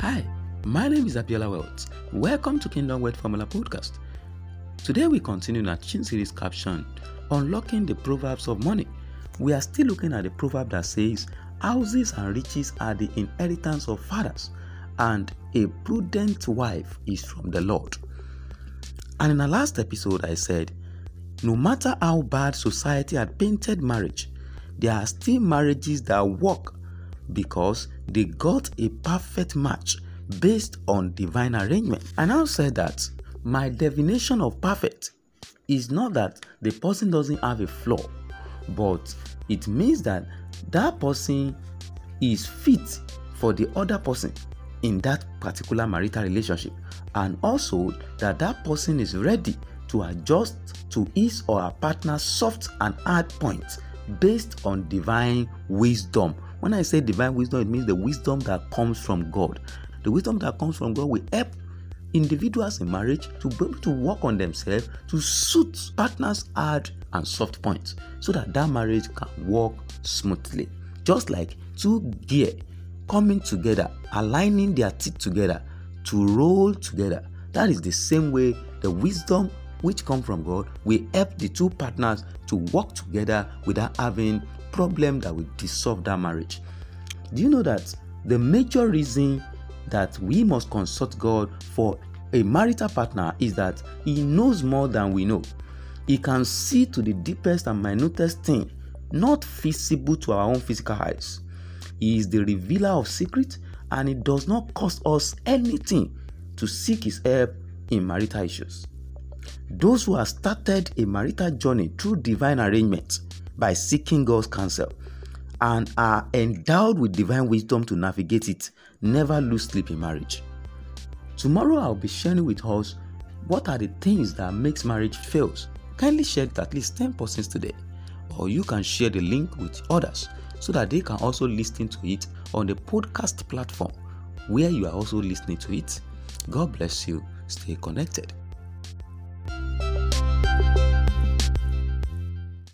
Hi, my name is Abiola Wealth. Welcome to Kingdom Wealth Formula Podcast. Today we continue our Chin series caption, Unlocking the Proverbs of Money. We are still looking at the proverb that says, Houses and riches are the inheritance of fathers, and a prudent wife is from the Lord. And in our last episode, I said, no matter how bad society had painted marriage, there are still marriages that work because they got a perfect match based on divine arrangement. And I now said that my definition of perfect is not that the person doesn't have a flaw, but it means that that person is fit for the other person in that particular marital relationship and also that that person is ready to adjust to his or her partner's soft and hard points based on divine wisdom when I say divine wisdom, it means the wisdom that comes from God. The wisdom that comes from God will help individuals in marriage to be able to work on themselves to suit partners' hard and soft points so that that marriage can work smoothly. Just like two gear coming together, aligning their teeth together to roll together. That is the same way the wisdom which come from God will help the two partners to work together without having problem that will dissolve that marriage. Do you know that the major reason that we must consult God for a marital partner is that He knows more than we know. He can see to the deepest and minutest thing not visible to our own physical eyes. He is the revealer of secrets and it does not cost us anything to seek His help in marital issues. Those who have started a marital journey through divine arrangement by seeking God's counsel and are endowed with divine wisdom to navigate it, never lose sleep in marriage. Tomorrow I'll be sharing with us what are the things that makes marriage fails. Kindly share it at least 10 persons today or you can share the link with others so that they can also listen to it on the podcast platform where you are also listening to it. God bless you. Stay connected.